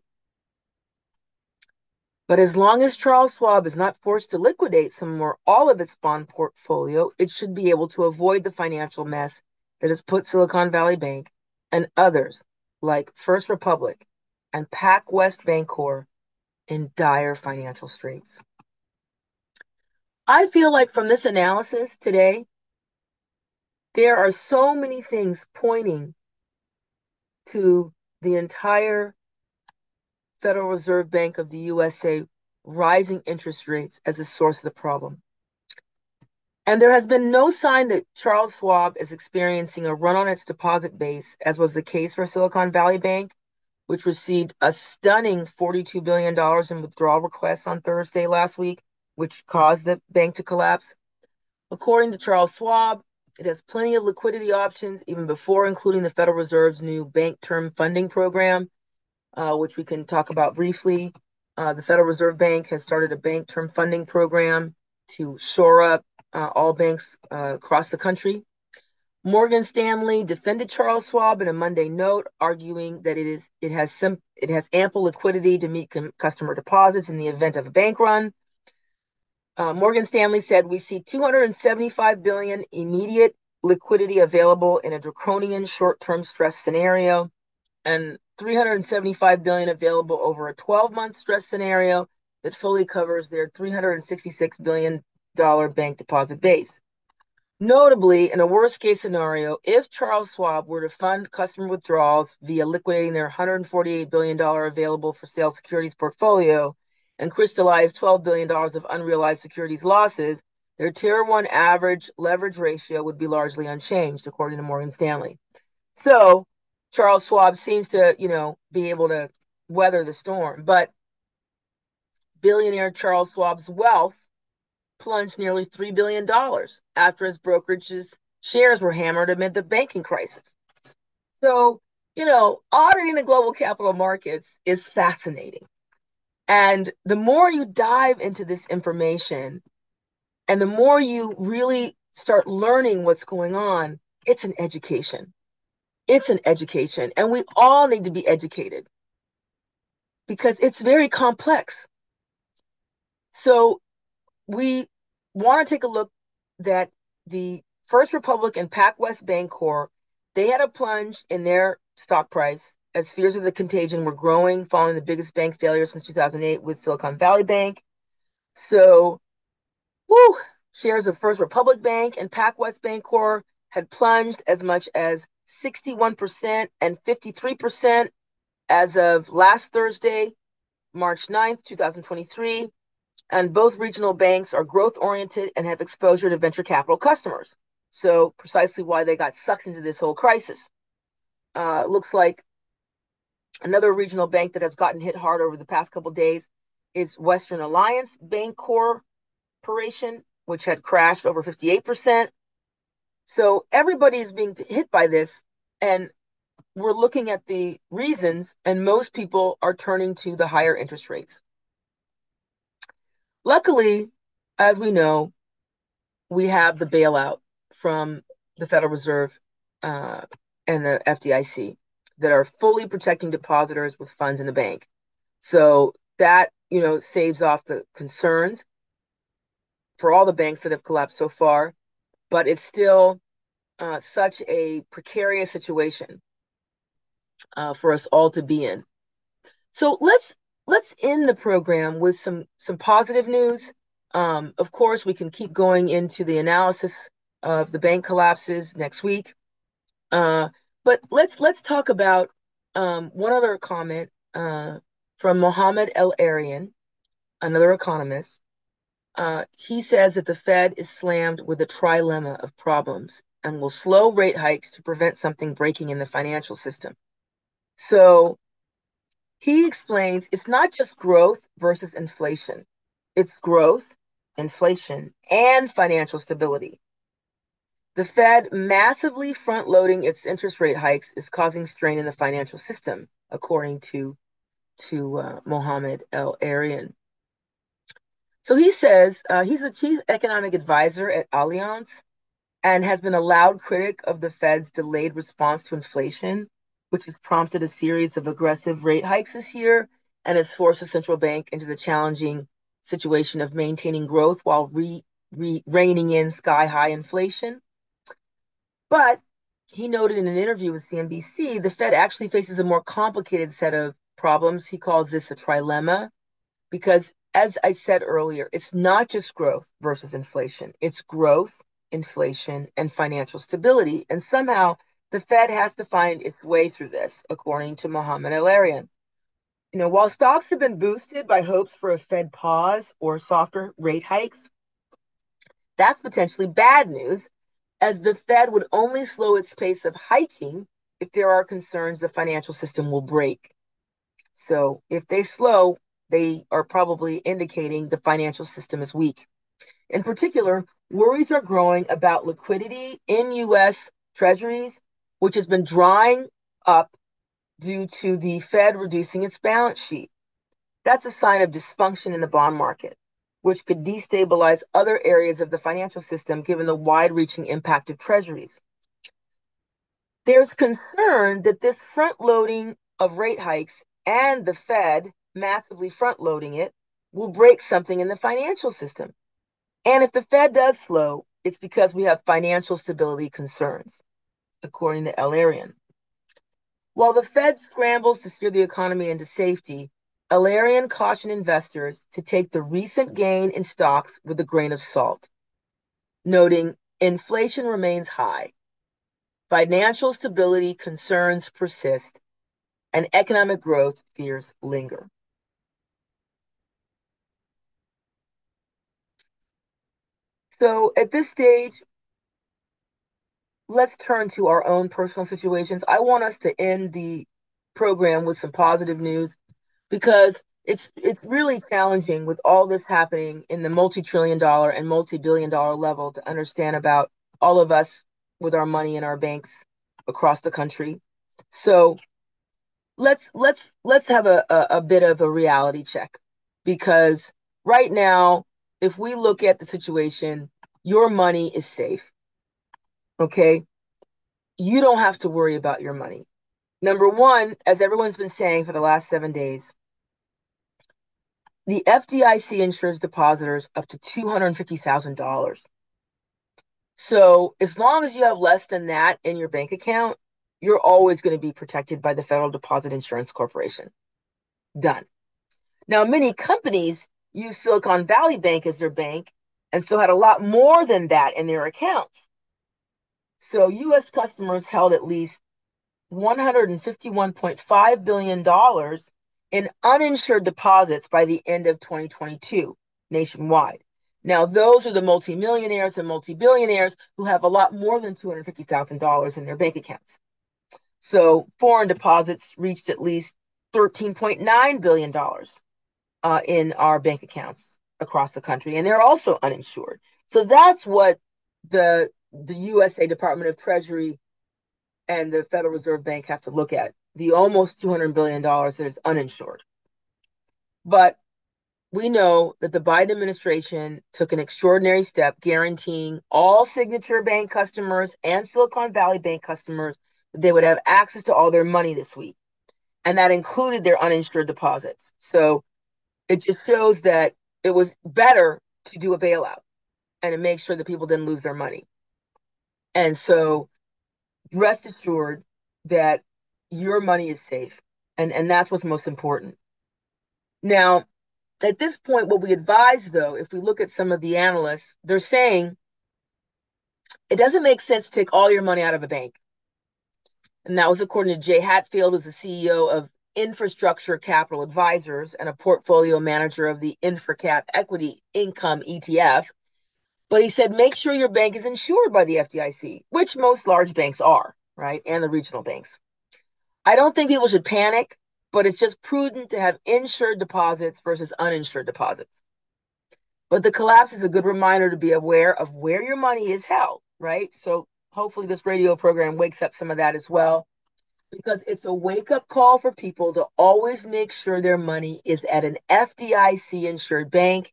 Speaker 1: But as long as Charles Schwab is not forced to liquidate some or all of its bond portfolio, it should be able to avoid the financial mess that has put Silicon Valley Bank and others like First Republic and PacWest Bancorp in dire financial straits. I feel like from this analysis today, there are so many things pointing to the entire Federal Reserve Bank of the USA rising interest rates as a source of the problem. And there has been no sign that Charles Schwab is experiencing a run on its deposit base, as was the case for Silicon Valley Bank, which received a stunning $42 billion in withdrawal requests on Thursday last week, which caused the bank to collapse. According to Charles Schwab, it has plenty of liquidity options, even before including the Federal Reserve's new bank term funding program, uh, which we can talk about briefly. Uh, the Federal Reserve Bank has started a bank term funding program to shore up uh, all banks uh, across the country. Morgan Stanley defended Charles Schwab in a Monday note, arguing that it is it has it has ample liquidity to meet com- customer deposits in the event of a bank run. Uh, Morgan Stanley said we see 275 billion immediate liquidity available in a draconian short-term stress scenario and 375 billion available over a 12-month stress scenario that fully covers their 366 billion dollar bank deposit base. Notably, in a worst case scenario, if Charles Schwab were to fund customer withdrawals via liquidating their $148 billion available for sale securities portfolio, and crystallized $12 billion of unrealized securities losses, their tier one average leverage ratio would be largely unchanged, according to Morgan Stanley. So Charles Schwab seems to, you know, be able to weather the storm. But billionaire Charles Schwab's wealth plunged nearly $3 billion after his brokerage's shares were hammered amid the banking crisis. So, you know, auditing the global capital markets is fascinating. And the more you dive into this information and the more you really start learning what's going on, it's an education. It's an education. And we all need to be educated because it's very complex. So we want to take a look that the First Republic and PacWest Bancorp, they had a plunge in their stock price as fears of the contagion were growing following the biggest bank failure since 2008 with Silicon Valley Bank. So, whoo, shares of First Republic Bank and PacWest Bancorp had plunged as much as 61% and 53% as of last Thursday, March 9th, 2023. And both regional banks are growth oriented and have exposure to venture capital customers. So, precisely why they got sucked into this whole crisis. Uh, looks like Another regional bank that has gotten hit hard over the past couple days is Western Alliance Bank Corporation, which had crashed over 58%. So everybody's being hit by this, and we're looking at the reasons, and most people are turning to the higher interest rates. Luckily, as we know, we have the bailout from the Federal Reserve uh, and the FDIC that are fully protecting depositors with funds in the bank. So that, you know, saves off the concerns for all the banks that have collapsed so far, but it's still uh, such a precarious situation uh, for us all to be in. So let's let's end the program with some some positive news. Um, of course, we can keep going into the analysis of the bank collapses next week. Uh, but let's let's talk about um, one other comment uh, from Mohamed El-Erian, another economist. Uh, he says that the Fed is slammed with a trilemma of problems and will slow rate hikes to prevent something breaking in the financial system. So he explains it's not just growth versus inflation, it's growth, inflation, and financial stability. The Fed massively front loading its interest rate hikes is causing strain in the financial system, according to, to uh, Mohamed El-Erian. So he says uh, he's the chief economic advisor at Allianz and has been a loud critic of the Fed's delayed response to inflation, which has prompted a series of aggressive rate hikes this year and has forced the central bank into the challenging situation of maintaining growth while re, re, reining in sky high inflation. But he noted in an interview with CNBC, the Fed actually faces a more complicated set of problems. He calls this a trilemma because, as I said earlier, it's not just growth versus inflation, it's growth, inflation, and financial stability. And somehow the Fed has to find its way through this, according to Mohamed El-Erian. You know, while stocks have been boosted by hopes for a Fed pause or softer rate hikes, that's potentially bad news as the Fed would only slow its pace of hiking if there are concerns the financial system will break. So if they slow, they are probably indicating the financial system is weak. In particular, worries are growing about liquidity in US treasuries, which has been drying up due to the Fed reducing its balance sheet. That's a sign of dysfunction in the bond market which could destabilize other areas of the financial system given the wide reaching impact of treasuries. There's concern that this front loading of rate hikes and the Fed massively front loading it will break something in the financial system. And if the Fed does slow, it's because we have financial stability concerns, according to El-Erian. While the Fed scrambles to steer the economy into safety, El-Erian cautioned investors to take the recent gain in stocks with a grain of salt, noting inflation remains high, financial stability concerns persist, and economic growth fears linger. So at this stage, let's turn to our own personal situations. I want us to end the program with some positive news because it's it's really challenging with all this happening in the multi-trillion dollar and multi-billion dollar level to understand about all of us with our money in our banks across the country. So let's let's let's have a, a, a bit of a reality check because right now, if we look at the situation, your money is safe. Okay. You don't have to worry about your money. Number one, as everyone's been saying for the last seven days, the FDIC insures depositors up to $250,000. So as long as you have less than that in your bank account, you're always going to be protected by the Federal Deposit Insurance Corporation. Done. Now, many companies use Silicon Valley Bank as their bank and so had a lot more than that in their accounts. So US customers held at least $151.5 billion in uninsured deposits by the end of 2022 nationwide. Now, those are the multimillionaires and multi-billionaires who have a lot more than $250,000 in their bank accounts. So foreign deposits reached at least $13.9 billion uh, in our bank accounts across the country, and they're also uninsured. So that's what the the USA Department of Treasury and the Federal Reserve Bank have to look at the almost $200 billion that is uninsured. But we know that the Biden administration took an extraordinary step guaranteeing all Signature Bank customers and Silicon Valley Bank customers that they would have access to all their money this week. And that included their uninsured deposits. So it just shows that it was better to do a bailout and to make sure that people didn't lose their money. And so rest assured that your money is safe. And, and that's what's most important. Now, at this point, what we advise, though, if we look at some of the analysts, they're saying it doesn't make sense to take all your money out of a bank. And that was according to Jay Hatfield, who's the CEO of Infrastructure Capital Advisors and a portfolio manager of the InfraCap Equity Income ETF. But he said, make sure your bank is insured by the FDIC, which most large banks are, right? And the regional banks. I don't think people should panic, but it's just prudent to have insured deposits versus uninsured deposits. But the collapse is a good reminder to be aware of where your money is held, right? So hopefully this radio program wakes up some of that as well because it's a wake up call for people to always make sure their money is at an FDIC insured bank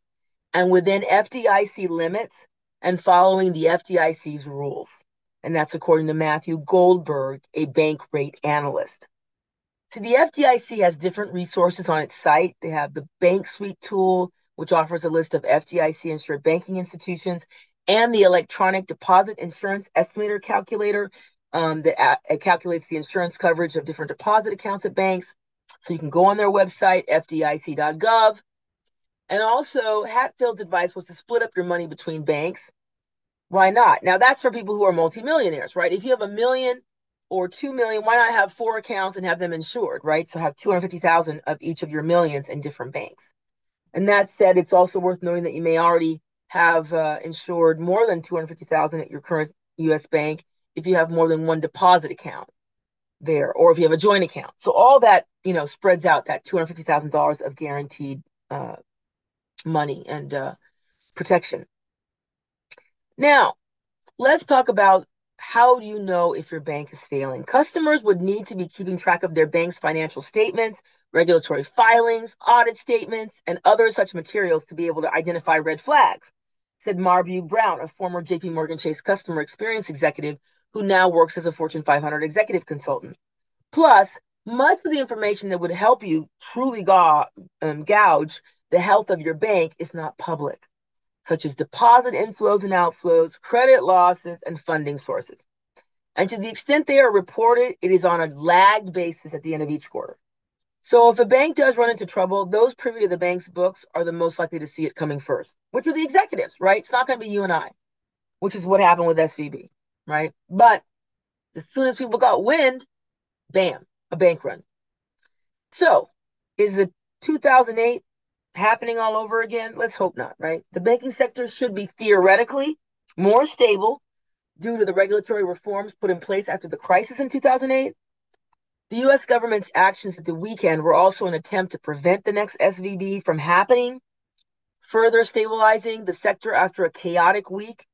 Speaker 1: and within FDIC limits and following the FDIC's rules. And that's according to Matthew Goldberg, a bank rate analyst. So the FDIC has different resources on its site. They have the Bank Suite tool, which offers a list of FDIC insured banking institutions, and the electronic deposit insurance estimator calculator, um, that uh, calculates the insurance coverage of different deposit accounts at banks. So you can go on their website, fdic.gov. And also, Hatfield's advice was to split up your money between banks. Why not? Now, that's for people who are multimillionaires, right? If you have a million or 2 million, why not have four accounts and have them insured, right? So have 250,000 of each of your millions in different banks. And that said, it's also worth knowing that you may already have uh, insured more than 250,000 at your current US bank if you have more than one deposit account there or if you have a joint account. So all that, you know, spreads out that $250,000 of guaranteed uh, money and uh, protection. Now, let's talk about how do you know if your bank is failing? Customers would need to be keeping track of their bank's financial statements, regulatory filings, audit statements, and other such materials to be able to identify red flags, said Marbu Brown, a former JP Morgan Chase customer experience executive who now works as a Fortune 500 executive consultant. Plus, much of the information that would help you truly ga- um, gauge the health of your bank is not public, such as deposit inflows and outflows, credit losses, and funding sources. And to the extent they are reported, it is on a lagged basis at the end of each quarter. So if a bank does run into trouble, those privy to the bank's books are the most likely to see it coming first, which are the executives, right? It's not going to be you and I, which is what happened with SVB right? But as soon as people got wind, bam, a bank run. So is the 2008 happening all over again? Let's hope not, right? The banking sector should be theoretically more stable due to the regulatory reforms put in place after the crisis in 2008. The US government's actions at the weekend were also an attempt to prevent the next SVB from happening, further stabilizing the sector after a chaotic week.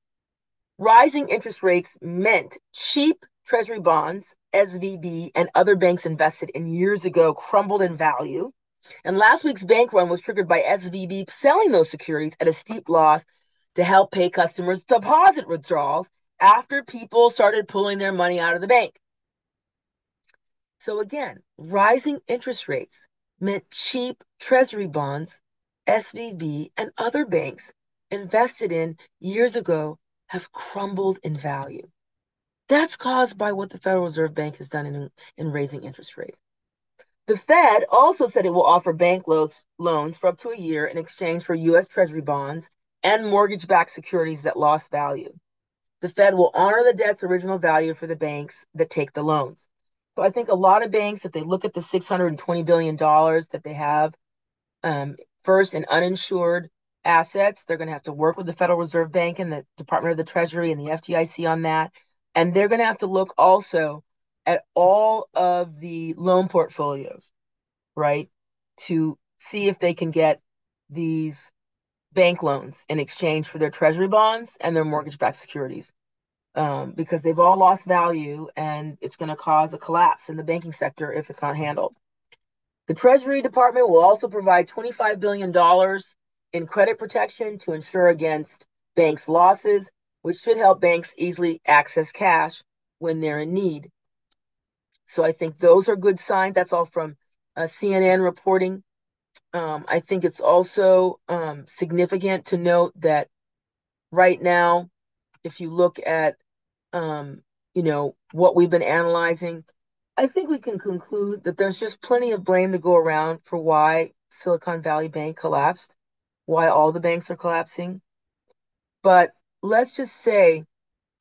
Speaker 1: Rising interest rates meant cheap treasury bonds, SVB, and other banks invested in years ago crumbled in value. And last week's bank run was triggered by SVB selling those securities at a steep loss to help pay customers' deposit withdrawals after people started pulling their money out of the bank. So again, rising interest rates meant cheap treasury bonds, SVB, and other banks invested in years ago have crumbled in value. That's caused by what the Federal Reserve Bank has done in, in raising interest rates. The Fed also said it will offer bank loans, loans for up to a year in exchange for U.S. Treasury bonds and mortgage backed securities that lost value. The Fed will honor the debt's original value for the banks that take the loans. So I think a lot of banks, if they look at the $620 billion that they have um, first in uninsured assets, they're going to have to work with the Federal Reserve Bank and the Department of the Treasury and the FDIC on that. And they're going to have to look also at all of the loan portfolios, right? To see if they can get these bank loans in exchange for their treasury bonds and their mortgage backed securities. Um, because they've all lost value and it's going to cause a collapse in the banking sector if it's not handled. The Treasury Department will also provide $25 billion in credit protection to ensure against banks' losses, which should help banks easily access cash when they're in need. So I think those are good signs. That's all from uh, CNN reporting. Um, I think it's also um, significant to note that right now, if you look at um, you know what we've been analyzing, I think we can conclude that there's just plenty of blame to go around for why Silicon Valley Bank collapsed, why all the banks are collapsing. But let's just say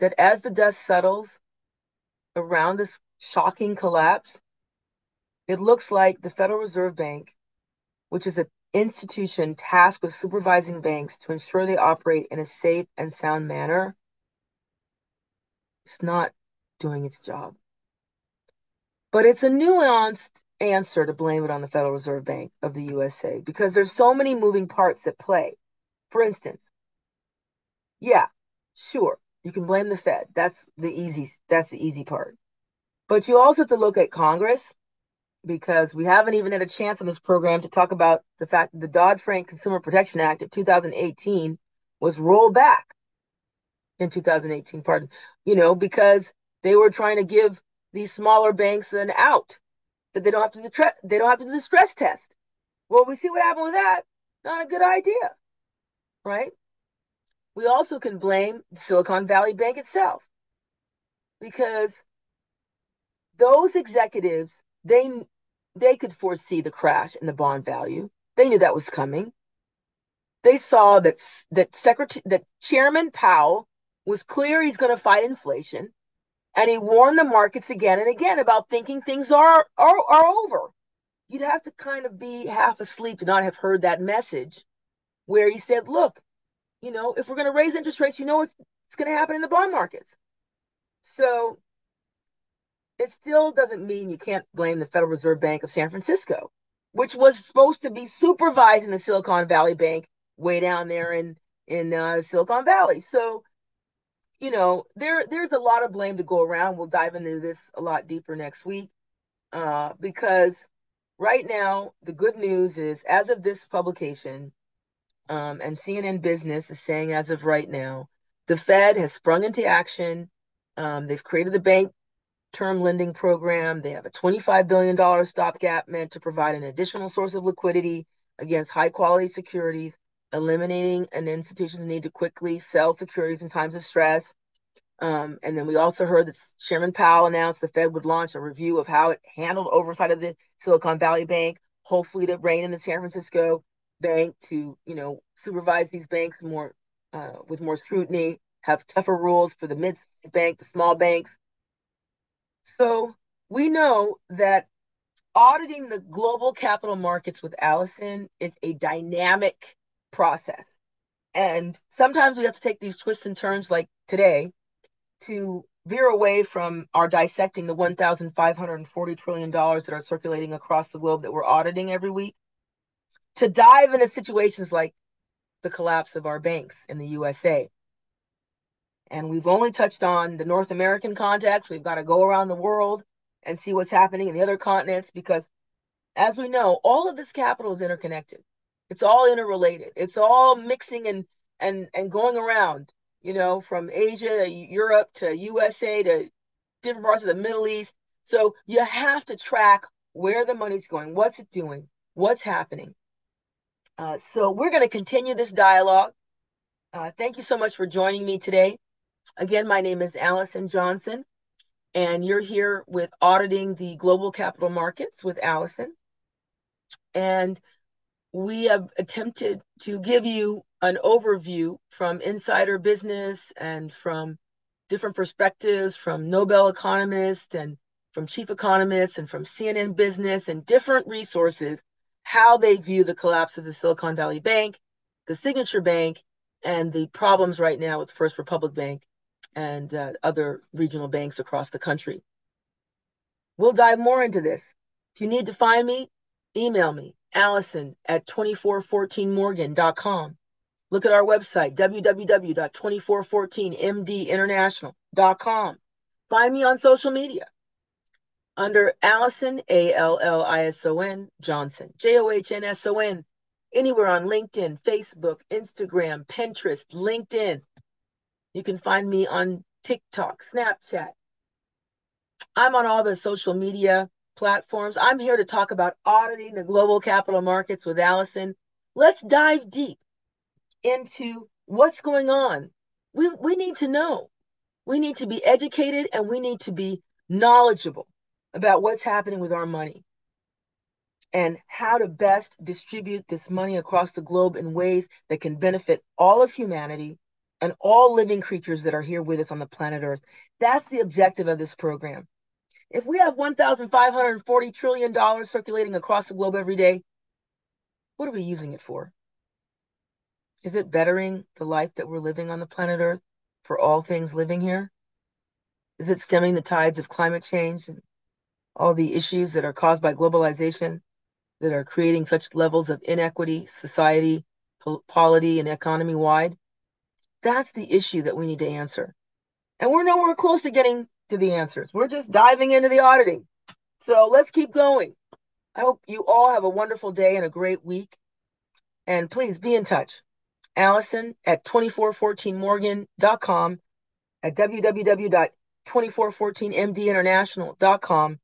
Speaker 1: that as the dust settles around this shocking collapse, it looks like the Federal Reserve Bank, which is an institution tasked with supervising banks to ensure they operate in a safe and sound manner, is not doing its job. But it's a nuanced answer to blame it on the Federal Reserve Bank of the USA because there's so many moving parts at play. For instance, yeah, sure, you can blame the Fed. That's the easy that's the easy part. But you also have to look at Congress because we haven't even had a chance on this program to talk about the fact that the Dodd-Frank Consumer Protection Act of 2018 was rolled back in 2018, pardon, you know, because they were trying to give these smaller banks an out that they don't have to do the they don't have to do the stress test. Well, we see what happened with that. Not a good idea, right? We also can blame Silicon Valley Bank itself because those executives they they could foresee the crash in the bond value. They knew that was coming. They saw that that secretary that Chairman Powell was clear he's going to fight inflation, and he warned the markets again and again about thinking things are are, are over. You'd have to kind of be half asleep to not have heard that message, where he said, "Look, you know, if we're going to raise interest rates, you know what's, it's going to happen in the bond markets." So it still doesn't mean you can't blame the Federal Reserve Bank of San Francisco, which was supposed to be supervising the Silicon Valley Bank way down there in in uh, Silicon Valley. So, you know, there there's a lot of blame to go around. We'll dive into this a lot deeper next week uh, because right now the good news is, as of this publication, um, and CNN Business is saying as of right now, the Fed has sprung into action. Um, they've created the bank term lending program. They have a $25 billion stopgap meant to provide an additional source of liquidity against high quality securities, eliminating an institution's need to quickly sell securities in times of stress. Um, and then we also heard that Chairman Powell announced the Fed would launch a review of how it handled oversight of the Silicon Valley Bank, hopefully to rein in the San Francisco Bank to, you know, supervise these banks more uh, with more scrutiny, have tougher rules for the mid-sized bank, the small banks, so we know that auditing the global capital markets with Allison is a dynamic process. And sometimes we have to take these twists and turns like today to veer away from our dissecting the $1,540 trillion that are circulating across the globe that we're auditing every week to dive into situations like the collapse of our banks in the USA. And we've only touched on the North American context. We've got to go around the world and see what's happening in the other continents because, as we know, all of this capital is interconnected. It's all interrelated. It's all mixing and and and going around. You know, from Asia Europe to USA to different parts of the Middle East. So you have to track where the money's going, what's it doing, what's happening. Uh, so we're going to continue this dialogue. Uh, thank you so much for joining me today. Again, my name is Allison Johnson and you're here with auditing the global capital markets with Allison. And we have attempted to give you an overview from insider business and from different perspectives from Nobel economists and from chief economists and from CNN business and different resources how they view the collapse of the Silicon Valley Bank, the Signature Bank, and the problems right now with First Republic Bank and uh, other regional banks across the country. We'll dive more into this. If you need to find me, email me, Allison at 2414morgan.com. Look at our website, www.2414mdinternational.com. Find me on social media under Allison, A L L I S O N, Johnson, J O H N S O N, anywhere on LinkedIn, Facebook, Instagram, Pinterest, LinkedIn. You can find me on TikTok, Snapchat. I'm on all the social media platforms. I'm here to talk about auditing the global capital markets with Allison. Let's dive deep into what's going on. We, we need to know. We need to be educated and we need to be knowledgeable about what's happening with our money and how to best distribute this money across the globe in ways that can benefit all of humanity and all living creatures that are here with us on the planet Earth. That's the objective of this program. If we have $1,540 trillion circulating across the globe every day, what are we using it for? Is it bettering the life that we're living on the planet Earth for all things living here? Is it stemming the tides of climate change and all the issues that are caused by globalization that are creating such levels of inequity, society, polity, and economy wide? That's the issue that we need to answer. And we're nowhere close to getting to the answers. We're just diving into the auditing. So let's keep going. I hope you all have a wonderful day and a great week. And please be in touch. Allison at 2414morgan.com, at www.2414mdinternational.com,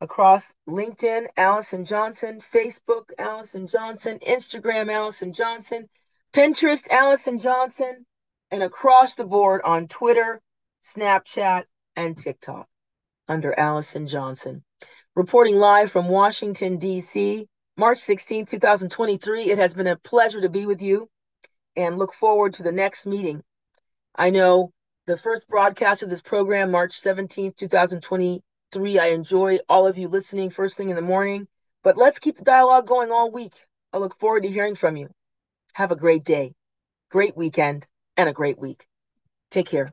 Speaker 1: across LinkedIn, Allison Johnson, Facebook, Allison Johnson, Instagram, Allison Johnson, Pinterest, Allison Johnson, and across the board on Twitter, Snapchat, and TikTok under Allison Johnson. Reporting live from Washington, D.C., March 16, 2023. It has been a pleasure to be with you and look forward to the next meeting. I know the first broadcast of this program, March 17, 2023. I enjoy all of you listening first thing in the morning, but let's keep the dialogue going all week. I look forward to hearing from you. Have a great day, great weekend and a great week. Take care.